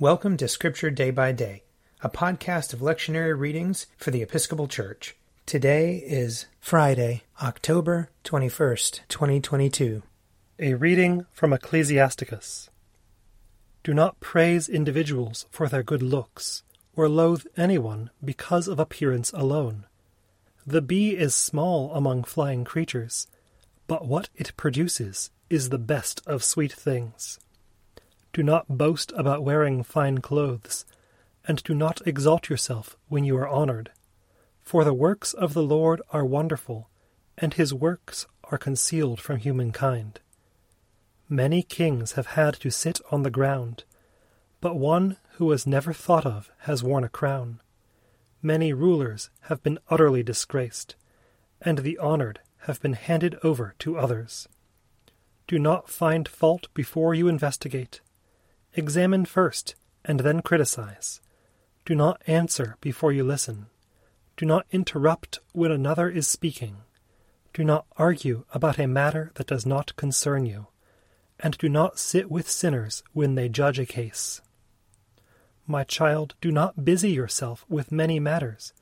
Welcome to Scripture Day by Day, a podcast of lectionary readings for the Episcopal Church. Today is Friday, October 21st, 2022. A reading from Ecclesiasticus. Do not praise individuals for their good looks, or loathe anyone because of appearance alone. The bee is small among flying creatures, but what it produces is the best of sweet things. Do not boast about wearing fine clothes, and do not exalt yourself when you are honored. For the works of the Lord are wonderful, and his works are concealed from humankind. Many kings have had to sit on the ground, but one who was never thought of has worn a crown. Many rulers have been utterly disgraced, and the honored have been handed over to others. Do not find fault before you investigate Examine first, and then criticize. Do not answer before you listen. Do not interrupt when another is speaking. Do not argue about a matter that does not concern you. And do not sit with sinners when they judge a case. My child, do not busy yourself with many matters.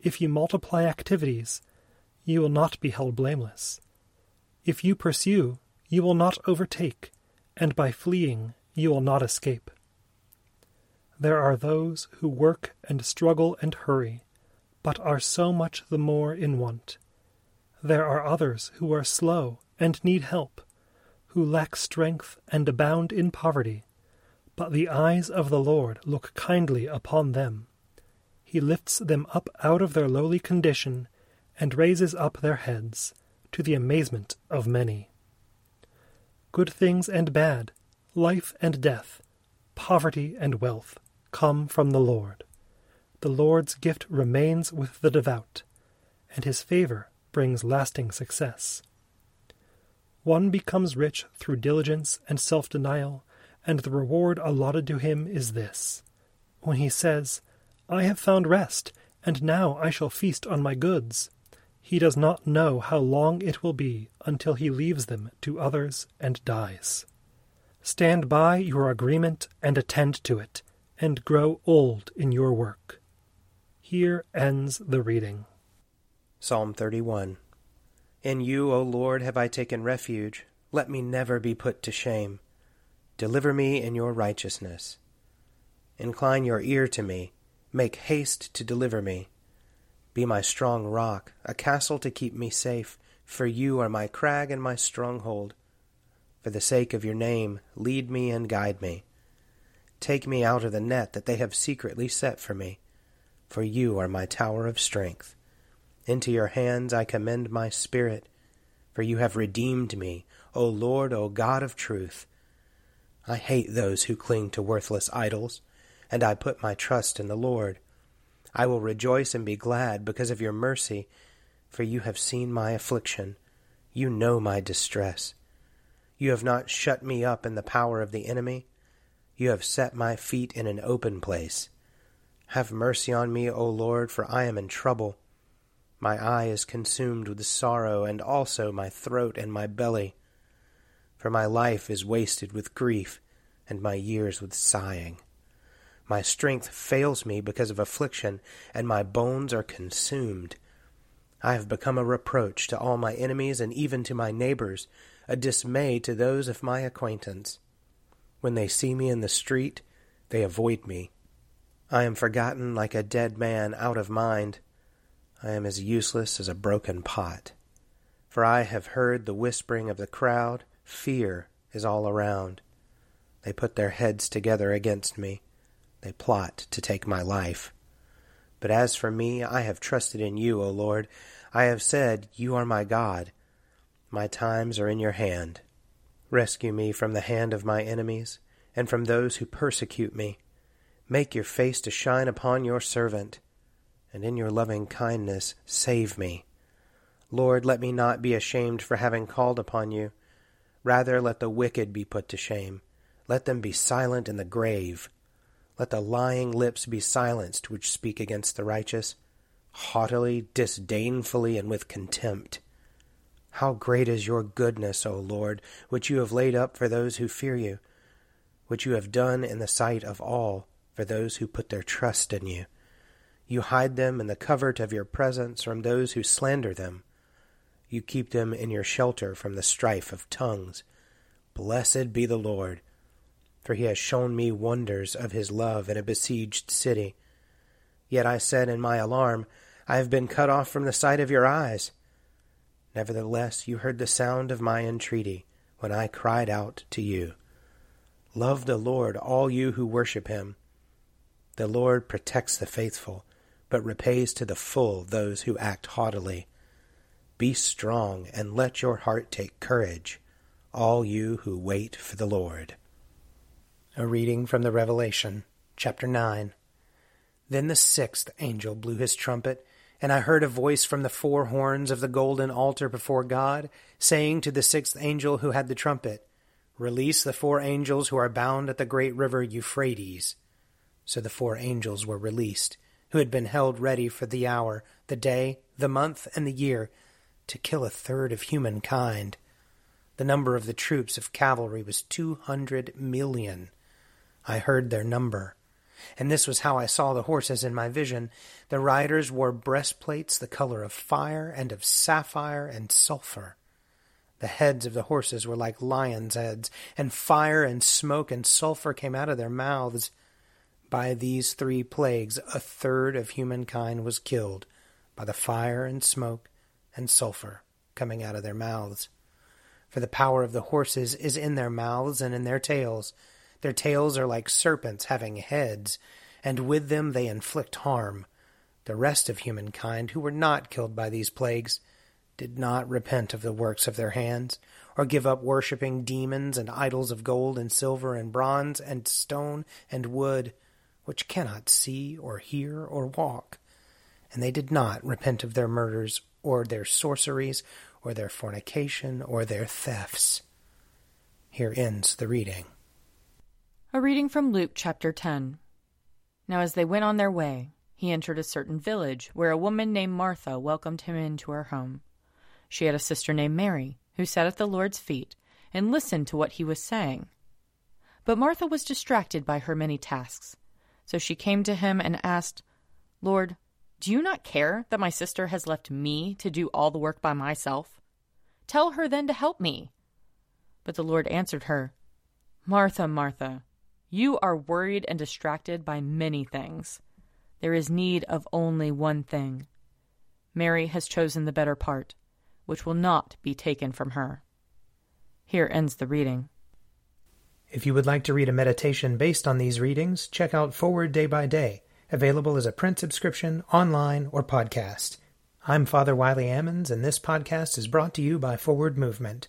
If you multiply activities, you will not be held blameless. If you pursue, you will not overtake, and by fleeing you will not escape. There are those who work and struggle and hurry, but are so much the more in want. There are others who are slow and need help, who lack strength and abound in poverty, but the eyes of the Lord look kindly upon them. He lifts them up out of their lowly condition and raises up their heads, to the amazement of many. Good things and bad, life and death, poverty and wealth, come from the Lord. The Lord's gift remains with the devout, and his favor brings lasting success. One becomes rich through diligence and self denial, and the reward allotted to him is this when he says, I have found rest, and now I shall feast on my goods. He does not know how long it will be until he leaves them to others and dies. Stand by your agreement and attend to it, and grow old in your work. Here ends the reading. Psalm 31 In you, O Lord, have I taken refuge. Let me never be put to shame. Deliver me in your righteousness. Incline your ear to me. Make haste to deliver me. Be my strong rock, a castle to keep me safe, for you are my crag and my stronghold. For the sake of your name, lead me and guide me. Take me out of the net that they have secretly set for me, for you are my tower of strength. Into your hands I commend my spirit, for you have redeemed me, O Lord, O God of truth. I hate those who cling to worthless idols, and I put my trust in the Lord. I will rejoice and be glad because of your mercy, for you have seen my affliction. You know my distress. You have not shut me up in the power of the enemy. You have set my feet in an open place. Have mercy on me, O Lord, for I am in trouble. My eye is consumed with sorrow, and also my throat and my belly. For my life is wasted with grief, and my years with sighing. My strength fails me because of affliction, and my bones are consumed. I have become a reproach to all my enemies and even to my neighbors a dismay to those of my acquaintance. When they see me in the street, they avoid me. I am forgotten like a dead man out of mind. I am as useless as a broken pot. For I have heard the whispering of the crowd, fear is all around. They put their heads together against me. They plot to take my life. But as for me, I have trusted in you, O Lord. I have said, You are my God. My times are in your hand. Rescue me from the hand of my enemies, and from those who persecute me. Make your face to shine upon your servant, and in your loving kindness save me. Lord, let me not be ashamed for having called upon you. Rather, let the wicked be put to shame. Let them be silent in the grave. Let the lying lips be silenced which speak against the righteous, haughtily, disdainfully, and with contempt. How great is your goodness, O Lord, which you have laid up for those who fear you. which you have done in the sight of all for those who put their trust in you. You hide them in the covert of your presence from those who slander them. You keep them in your shelter from the strife of tongues. Blessed be the Lord, for he has shown me wonders of his love in a besieged city. Yet I said in my alarm, I have been cut off from the sight of your eyes. Nevertheless, you heard the sound of my entreaty when I cried out to you. Love the Lord, all you who worship him. The Lord protects the faithful, but repays to the full those who act haughtily. Be strong and let your heart take courage, all you who wait for the Lord. A reading from the Revelation, chapter 9. Then the sixth angel blew his trumpet, and I heard a voice from the four horns of the golden altar before God, saying to the sixth angel who had the trumpet, Release the four angels who are bound at the great river Euphrates. So the four angels were released, who had been held ready for the hour, the day, the month, and the year, to kill a third of humankind. The number of the troops of cavalry was two hundred million. I heard their number. And this was how I saw the horses in my vision. The riders wore breastplates the color of fire and of sapphire and sulphur. The heads of the horses were like lions' heads, and fire and smoke and sulphur came out of their mouths. By these three plagues, a third of humankind was killed by the fire and smoke and sulphur coming out of their mouths. For the power of the horses is in their mouths and in their tails. Their tails are like serpents having heads, and with them they inflict harm. The rest of humankind, who were not killed by these plagues, did not repent of the works of their hands, or give up worshipping demons and idols of gold and silver and bronze and stone and wood, which cannot see or hear or walk. And they did not repent of their murders, or their sorceries, or their fornication, or their thefts. Here ends the reading. A reading from Luke chapter 10. Now, as they went on their way, he entered a certain village where a woman named Martha welcomed him into her home. She had a sister named Mary, who sat at the Lord's feet and listened to what he was saying. But Martha was distracted by her many tasks. So she came to him and asked, Lord, do you not care that my sister has left me to do all the work by myself? Tell her then to help me. But the Lord answered her, Martha, Martha, you are worried and distracted by many things. There is need of only one thing. Mary has chosen the better part which will not be taken from her. Here ends the reading. If you would like to read a meditation based on these readings, check out Forward Day by Day, available as a print subscription, online, or podcast. I'm Father Wiley Ammons, and this podcast is brought to you by Forward Movement.